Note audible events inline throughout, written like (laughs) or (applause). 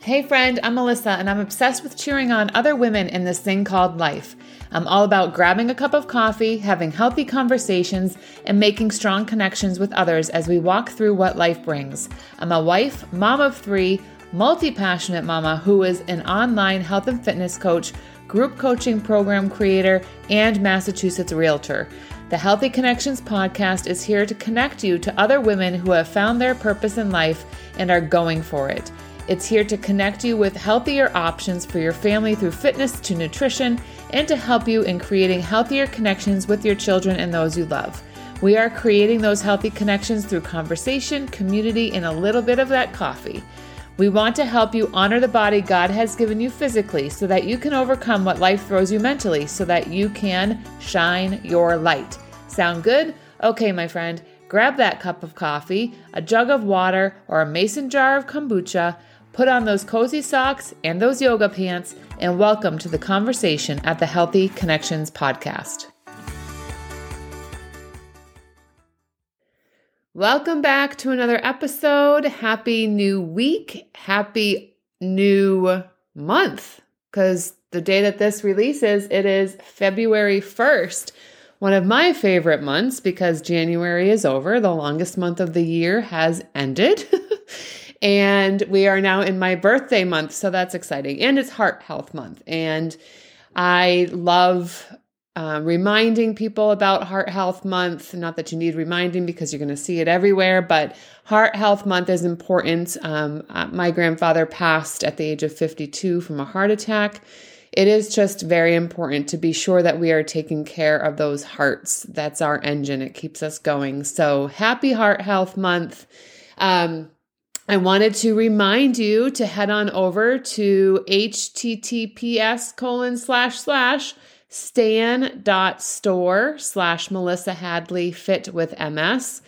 Hey, friend, I'm Melissa, and I'm obsessed with cheering on other women in this thing called life. I'm all about grabbing a cup of coffee, having healthy conversations, and making strong connections with others as we walk through what life brings. I'm a wife, mom of three, multi passionate mama who is an online health and fitness coach, group coaching program creator, and Massachusetts realtor. The Healthy Connections podcast is here to connect you to other women who have found their purpose in life and are going for it. It's here to connect you with healthier options for your family through fitness to nutrition and to help you in creating healthier connections with your children and those you love. We are creating those healthy connections through conversation, community, and a little bit of that coffee. We want to help you honor the body God has given you physically so that you can overcome what life throws you mentally so that you can shine your light. Sound good? Okay, my friend, grab that cup of coffee, a jug of water, or a mason jar of kombucha Put on those cozy socks and those yoga pants, and welcome to the conversation at the Healthy Connections podcast. Welcome back to another episode. Happy new week. Happy new month. Because the day that this releases, it is February 1st one of my favorite months because January is over. The longest month of the year has ended. (laughs) And we are now in my birthday month, so that's exciting. And it's Heart Health Month. And I love uh, reminding people about Heart Health Month. Not that you need reminding because you're going to see it everywhere, but Heart Health Month is important. Um, uh, my grandfather passed at the age of 52 from a heart attack. It is just very important to be sure that we are taking care of those hearts. That's our engine, it keeps us going. So, happy Heart Health Month. Um, I wanted to remind you to head on over to https colon slash slash stan.store slash Melissa Hadley fit with MS.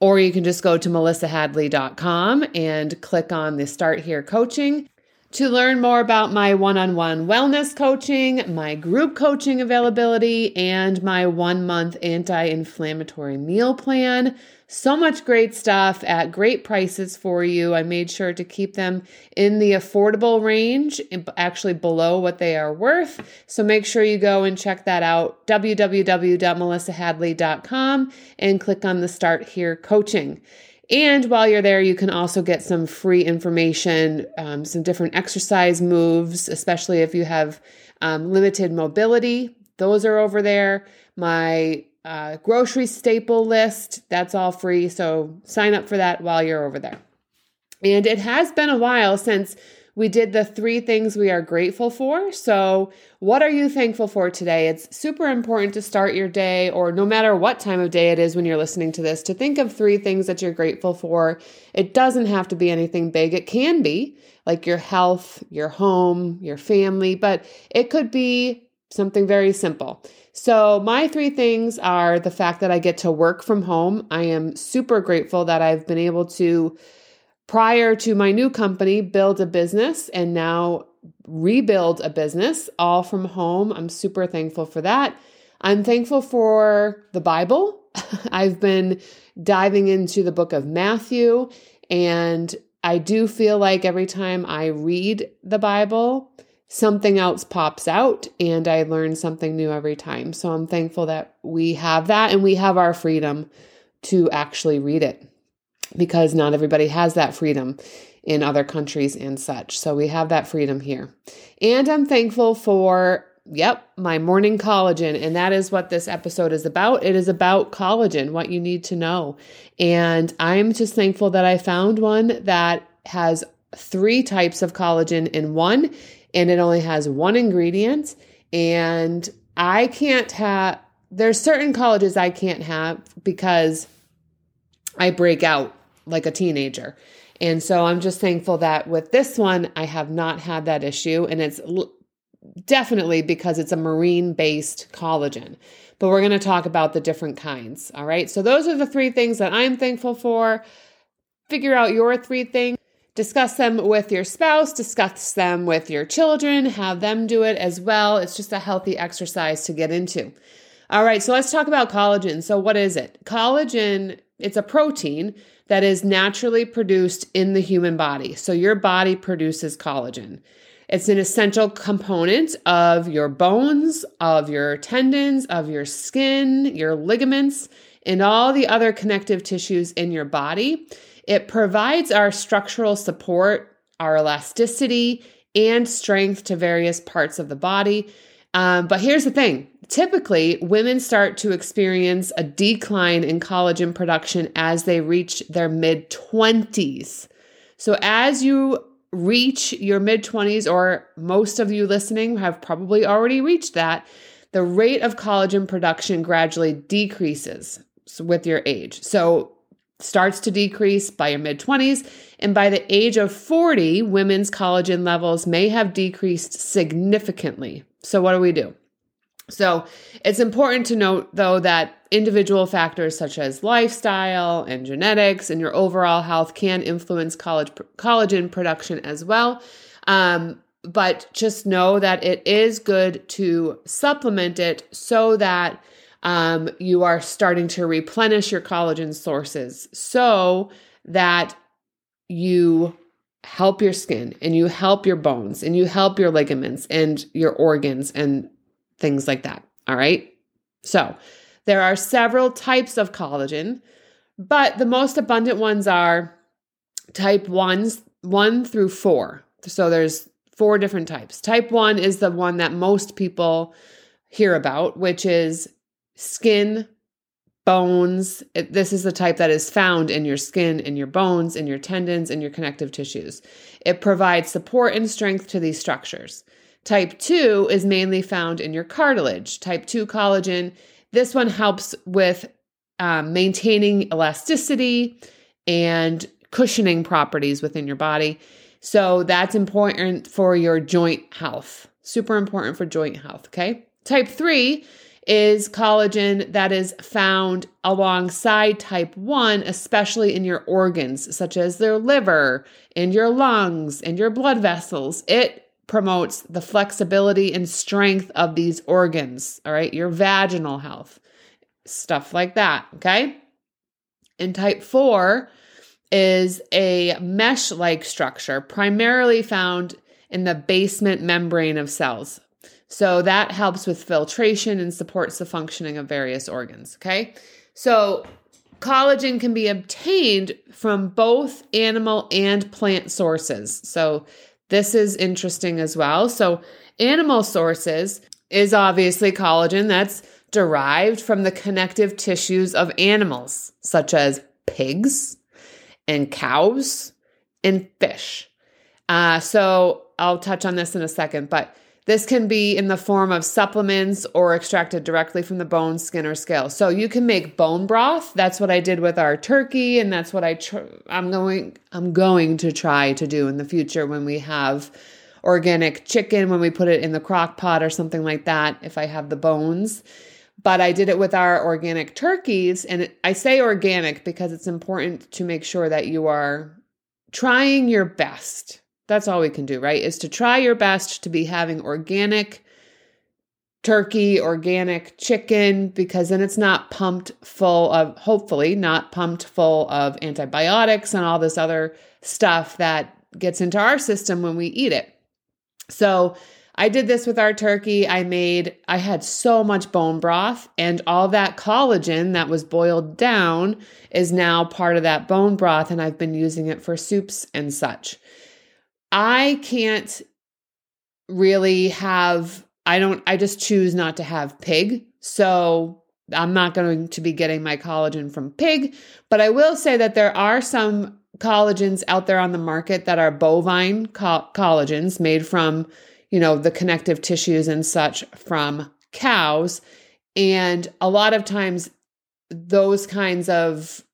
Or you can just go to melissahadley.com and click on the Start Here coaching. To learn more about my one on one wellness coaching, my group coaching availability, and my one month anti inflammatory meal plan, so much great stuff at great prices for you. I made sure to keep them in the affordable range, actually below what they are worth. So make sure you go and check that out www.melissahadley.com and click on the Start Here coaching. And while you're there, you can also get some free information, um, some different exercise moves, especially if you have um, limited mobility. Those are over there. My uh, grocery staple list. That's all free. So sign up for that while you're over there. And it has been a while since we did the three things we are grateful for. So, what are you thankful for today? It's super important to start your day, or no matter what time of day it is when you're listening to this, to think of three things that you're grateful for. It doesn't have to be anything big, it can be like your health, your home, your family, but it could be something very simple. So, my three things are the fact that I get to work from home. I am super grateful that I've been able to, prior to my new company, build a business and now rebuild a business all from home. I'm super thankful for that. I'm thankful for the Bible. (laughs) I've been diving into the book of Matthew, and I do feel like every time I read the Bible, something else pops out and I learn something new every time. So I'm thankful that we have that and we have our freedom to actually read it because not everybody has that freedom in other countries and such. So we have that freedom here. And I'm thankful for Yep, my morning collagen. And that is what this episode is about. It is about collagen, what you need to know. And I'm just thankful that I found one that has three types of collagen in one and it only has one ingredient. And I can't have, there's certain collagens I can't have because I break out like a teenager. And so I'm just thankful that with this one, I have not had that issue. And it's l- definitely because it's a marine based collagen. But we're going to talk about the different kinds. All right. So those are the three things that I'm thankful for. Figure out your three things. Discuss them with your spouse, discuss them with your children, have them do it as well. It's just a healthy exercise to get into. All right, so let's talk about collagen. So, what is it? Collagen It's a protein that is naturally produced in the human body. So your body produces collagen. It's an essential component of your bones, of your tendons, of your skin, your ligaments, and all the other connective tissues in your body. It provides our structural support, our elasticity, and strength to various parts of the body. Um, but here's the thing typically, women start to experience a decline in collagen production as they reach their mid 20s. So, as you reach your mid 20s, or most of you listening have probably already reached that, the rate of collagen production gradually decreases with your age. So, starts to decrease by your mid 20s. And by the age of 40, women's collagen levels may have decreased significantly. So, what do we do? So, it's important to note, though, that individual factors such as lifestyle and genetics and your overall health can influence college, collagen production as well. Um, but just know that it is good to supplement it so that um, you are starting to replenish your collagen sources so that you help your skin and you help your bones and you help your ligaments and your organs and things like that. All right. So there are several types of collagen, but the most abundant ones are type ones, one through four. So there's four different types. Type one is the one that most people hear about, which is skin, bones. It, this is the type that is found in your skin, in your bones, in your tendons, in your connective tissues. It provides support and strength to these structures. Type 2 is mainly found in your cartilage. Type 2 collagen, this one helps with um, maintaining elasticity and cushioning properties within your body. So that's important for your joint health. Super important for joint health, okay? Type 3 is collagen that is found alongside type 1, especially in your organs, such as their liver, and your lungs, and your blood vessels. It promotes the flexibility and strength of these organs, all right? Your vaginal health, stuff like that, okay? And type 4 is a mesh like structure, primarily found in the basement membrane of cells. So that helps with filtration and supports the functioning of various organs. Okay. So collagen can be obtained from both animal and plant sources. So this is interesting as well. So, animal sources is obviously collagen that's derived from the connective tissues of animals, such as pigs and cows and fish. Uh, so, I'll touch on this in a second, but this can be in the form of supplements or extracted directly from the bone, skin, or scale. So you can make bone broth. That's what I did with our turkey, and that's what I tr- I'm going I'm going to try to do in the future when we have organic chicken, when we put it in the crock pot or something like that. If I have the bones. But I did it with our organic turkeys, and I say organic because it's important to make sure that you are trying your best that's all we can do, right? Is to try your best to be having organic turkey, organic chicken, because then it's not pumped full of, hopefully, not pumped full of antibiotics and all this other stuff that gets into our system when we eat it. So, I did this with our turkey. I made, I had so much bone broth, and all that collagen that was boiled down is now part of that bone broth, and I've been using it for soups and such. I can't really have, I don't, I just choose not to have pig. So I'm not going to be getting my collagen from pig, but I will say that there are some collagens out there on the market that are bovine co- collagens made from, you know, the connective tissues and such from cows. And a lot of times, those kinds of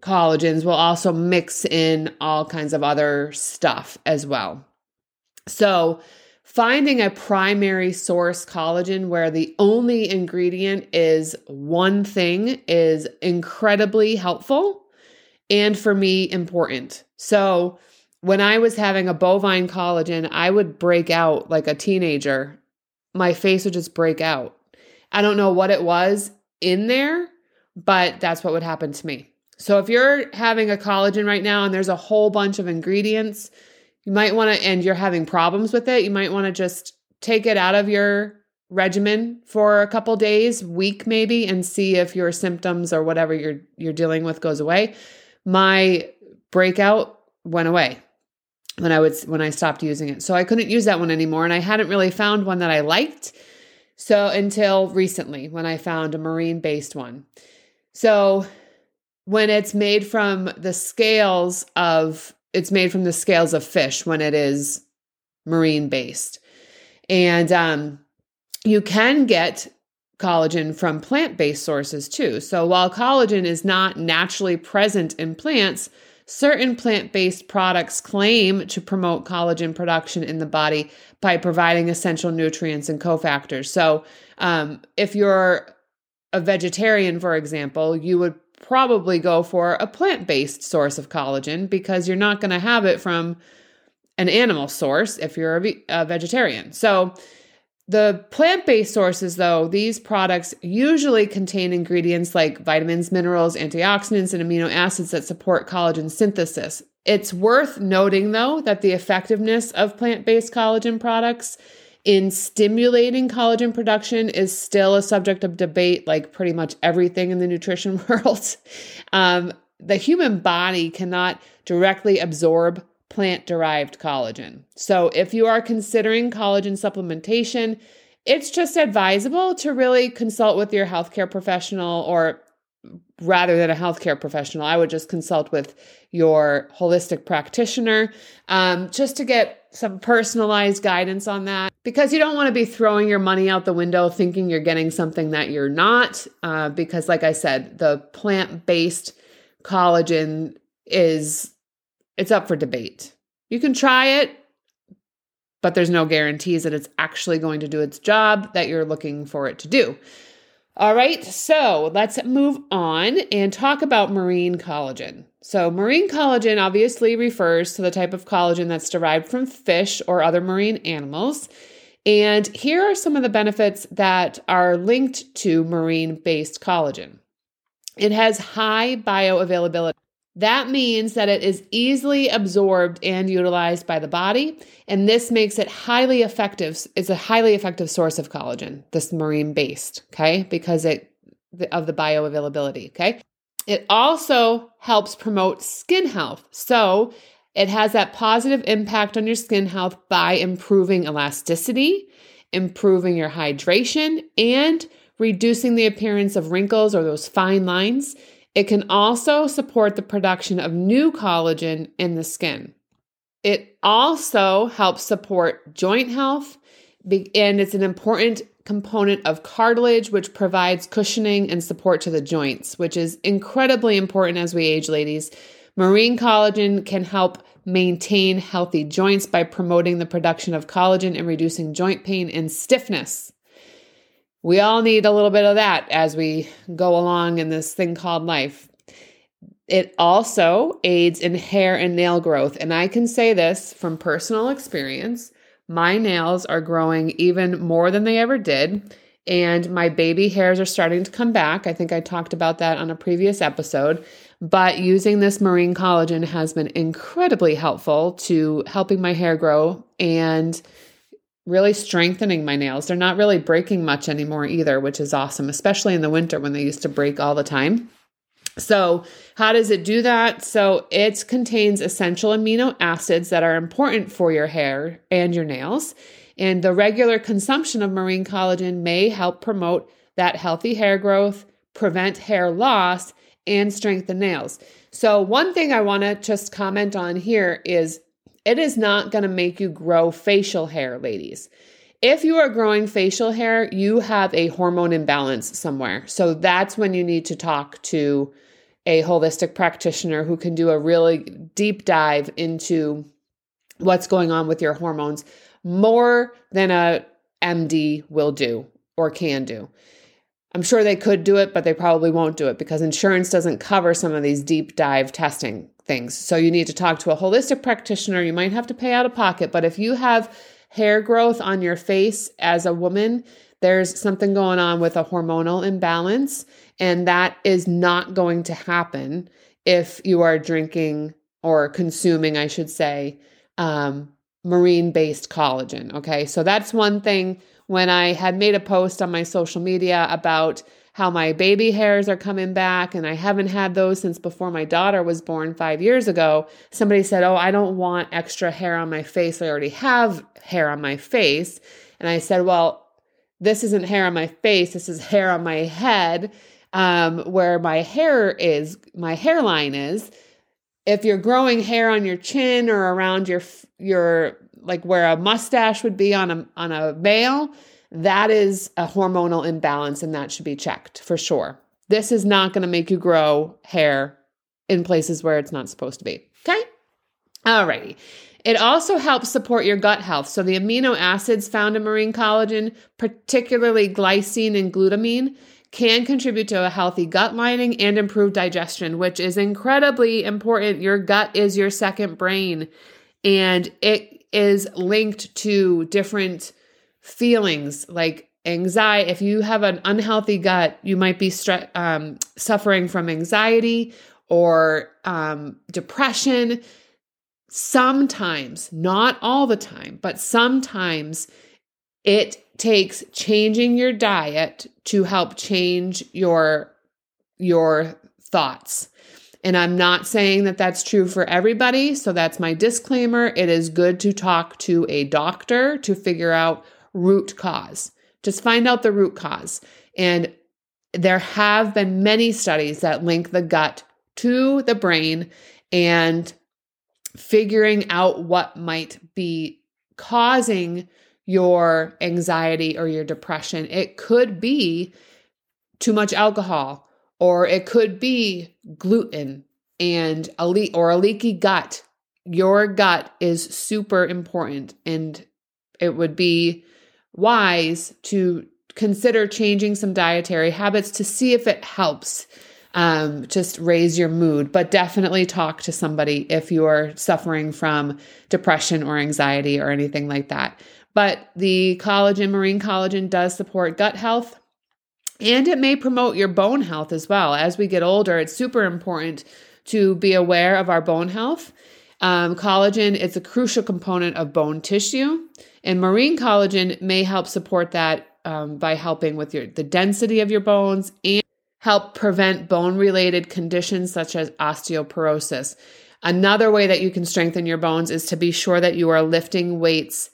collagens will also mix in all kinds of other stuff as well. So, finding a primary source collagen where the only ingredient is one thing is incredibly helpful and for me important. So, when I was having a bovine collagen, I would break out like a teenager. My face would just break out. I don't know what it was in there, but that's what would happen to me. So if you're having a collagen right now and there's a whole bunch of ingredients, you might want to, and you're having problems with it, you might want to just take it out of your regimen for a couple days, week maybe, and see if your symptoms or whatever you're you're dealing with goes away. My breakout went away when I would when I stopped using it. So I couldn't use that one anymore and I hadn't really found one that I liked. So until recently when I found a marine based one. So when it's made from the scales of it's made from the scales of fish when it is marine based. And um you can get collagen from plant based sources too. So while collagen is not naturally present in plants, certain plant based products claim to promote collagen production in the body by providing essential nutrients and cofactors. So um, if you're a vegetarian, for example, you would probably go for a plant based source of collagen because you're not going to have it from an animal source if you're a, a vegetarian. So the plant based sources, though, these products usually contain ingredients like vitamins, minerals, antioxidants, and amino acids that support collagen synthesis. It's worth noting, though, that the effectiveness of plant based collagen products in stimulating collagen production is still a subject of debate, like pretty much everything in the nutrition (laughs) world. Um, the human body cannot directly absorb plant derived collagen. So, if you are considering collagen supplementation, it's just advisable to really consult with your healthcare professional or rather than a healthcare professional, I would just consult with your holistic practitioner um, just to get some personalized guidance on that because you don't want to be throwing your money out the window thinking you're getting something that you're not. Uh, because, like I said, the plant based collagen is it's up for debate. You can try it, but there's no guarantees that it's actually going to do its job that you're looking for it to do. All right, so let's move on and talk about marine collagen. So, marine collagen obviously refers to the type of collagen that's derived from fish or other marine animals. And here are some of the benefits that are linked to marine based collagen it has high bioavailability. That means that it is easily absorbed and utilized by the body, and this makes it highly effective. It's a highly effective source of collagen, this marine based, okay, because it of the bioavailability, okay? It also helps promote skin health. So, it has that positive impact on your skin health by improving elasticity, improving your hydration, and reducing the appearance of wrinkles or those fine lines it can also support the production of new collagen in the skin. It also helps support joint health, and it's an important component of cartilage, which provides cushioning and support to the joints, which is incredibly important as we age, ladies. Marine collagen can help maintain healthy joints by promoting the production of collagen and reducing joint pain and stiffness we all need a little bit of that as we go along in this thing called life. It also aids in hair and nail growth. And I can say this from personal experience my nails are growing even more than they ever did. And my baby hairs are starting to come back. I think I talked about that on a previous episode. But using this marine collagen has been incredibly helpful to helping my hair grow and really strengthening my nails. They're not really breaking much anymore either, which is awesome, especially in the winter when they used to break all the time. So, how does it do that? So, it contains essential amino acids that are important for your hair and your nails. And the regular consumption of marine collagen may help promote that healthy hair growth, prevent hair loss, and strengthen nails. So, one thing I want to just comment on here is it is not going to make you grow facial hair, ladies. If you are growing facial hair, you have a hormone imbalance somewhere. So that's when you need to talk to a holistic practitioner who can do a really deep dive into what's going on with your hormones more than a MD will do or can do. I'm sure they could do it, but they probably won't do it because insurance doesn't cover some of these deep dive testing things. So you need to talk to a holistic practitioner. You might have to pay out of pocket, but if you have hair growth on your face as a woman there's something going on with a hormonal imbalance, and that is not going to happen if you are drinking or consuming, I should say, um, marine based collagen. Okay, so that's one thing. When I had made a post on my social media about how my baby hairs are coming back, and I haven't had those since before my daughter was born five years ago, somebody said, Oh, I don't want extra hair on my face. I already have hair on my face. And I said, Well, this isn't hair on my face, this is hair on my head, um, where my hair is, my hairline is. If you're growing hair on your chin or around your your like where a mustache would be on a on a male, that is a hormonal imbalance and that should be checked for sure. This is not going to make you grow hair in places where it's not supposed to be. Okay? Alrighty. It also helps support your gut health. So, the amino acids found in marine collagen, particularly glycine and glutamine, can contribute to a healthy gut lining and improved digestion, which is incredibly important. Your gut is your second brain, and it is linked to different feelings like anxiety. If you have an unhealthy gut, you might be stre- um, suffering from anxiety or um, depression sometimes, not all the time, but sometimes it takes changing your diet to help change your your thoughts. And I'm not saying that that's true for everybody, so that's my disclaimer. It is good to talk to a doctor to figure out root cause. Just find out the root cause. And there have been many studies that link the gut to the brain and figuring out what might be causing your anxiety or your depression. It could be too much alcohol, or it could be gluten and a le- or a leaky gut. Your gut is super important, and it would be wise to consider changing some dietary habits to see if it helps um, just raise your mood, but definitely talk to somebody if you're suffering from depression or anxiety or anything like that. But the collagen, marine collagen, does support gut health and it may promote your bone health as well. As we get older, it's super important to be aware of our bone health. Um, collagen is a crucial component of bone tissue, and marine collagen may help support that um, by helping with your the density of your bones and help prevent bone related conditions such as osteoporosis. Another way that you can strengthen your bones is to be sure that you are lifting weights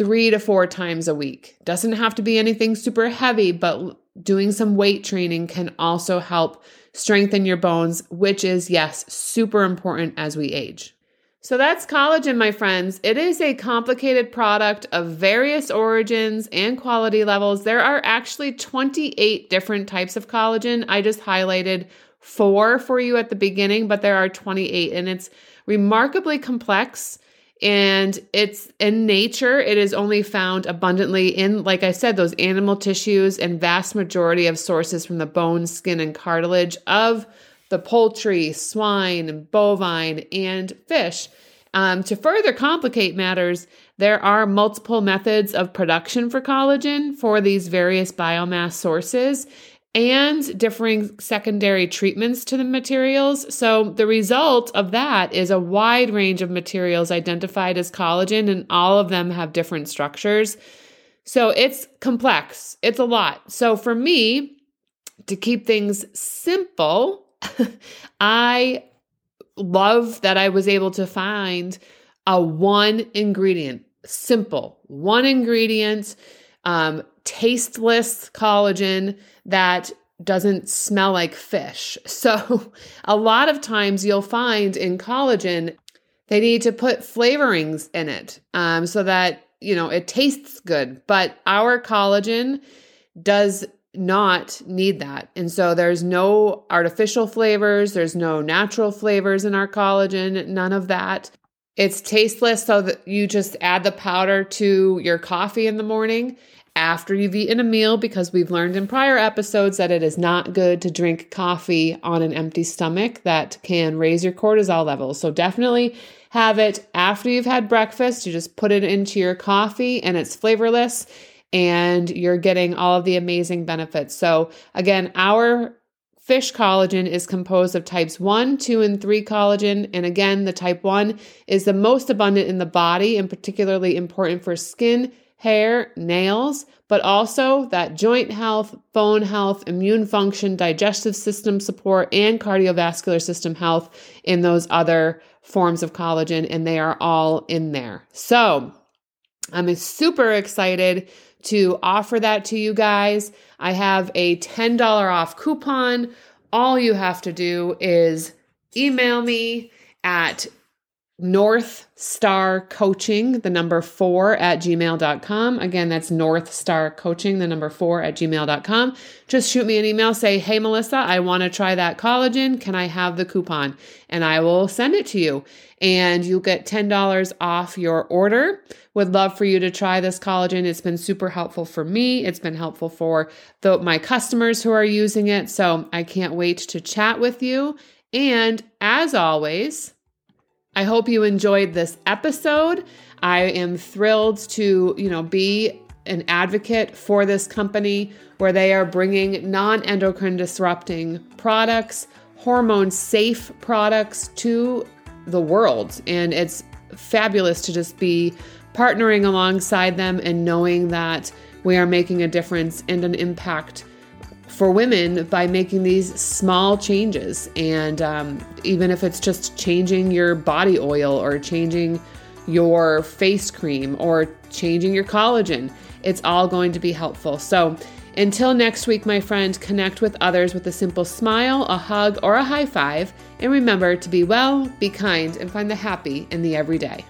three to four times a week. Doesn't have to be anything super heavy, but doing some weight training can also help strengthen your bones, which is, yes, super important as we age. So that's collagen, my friends. It is a complicated product of various origins and quality levels. There are actually 28 different types of collagen. I just highlighted four for you at the beginning, but there are 28, and it's remarkably complex. And it's in nature, it is only found abundantly in, like I said, those animal tissues and vast majority of sources from the bone, skin, and cartilage of the poultry, swine, bovine, and fish. Um, to further complicate matters, there are multiple methods of production for collagen for these various biomass sources and differing secondary treatments to the materials. So, the result of that is a wide range of materials identified as collagen, and all of them have different structures. So, it's complex, it's a lot. So, for me, to keep things simple, (laughs) I love that I was able to find a one ingredient, simple, one ingredient, um, tasteless collagen that doesn't smell like fish. (laughs) So, a lot of times you'll find in collagen, they need to put flavorings in it um, so that, you know, it tastes good. But our collagen does not need that. And so there's no artificial flavors, there's no natural flavors in our collagen, none of that. It's tasteless so that you just add the powder to your coffee in the morning after you've eaten a meal because we've learned in prior episodes that it is not good to drink coffee on an empty stomach that can raise your cortisol levels. So definitely have it after you've had breakfast. You just put it into your coffee and it's flavorless and you're getting all of the amazing benefits. So, again, our fish collagen is composed of types 1, 2, and 3 collagen. And again, the type 1 is the most abundant in the body and particularly important for skin, hair, nails, but also that joint health, bone health, immune function, digestive system support, and cardiovascular system health in those other forms of collagen. And they are all in there. So I'm super excited to offer that to you guys. I have a $10 off coupon. All you have to do is email me at North Star Coaching, the number four at gmail.com. Again, that's North Star Coaching, the number four at gmail.com. Just shoot me an email, say, Hey, Melissa, I want to try that collagen. Can I have the coupon? And I will send it to you. And you'll get $10 off your order. Would love for you to try this collagen. It's been super helpful for me. It's been helpful for the, my customers who are using it. So I can't wait to chat with you. And as always, I hope you enjoyed this episode. I am thrilled to, you know, be an advocate for this company where they are bringing non-endocrine disrupting products, hormone safe products to the world and it's fabulous to just be partnering alongside them and knowing that we are making a difference and an impact for women by making these small changes. And um, even if it's just changing your body oil or changing your face cream or changing your collagen, it's all going to be helpful. So, until next week, my friend, connect with others with a simple smile, a hug, or a high five. And remember to be well, be kind, and find the happy in the everyday.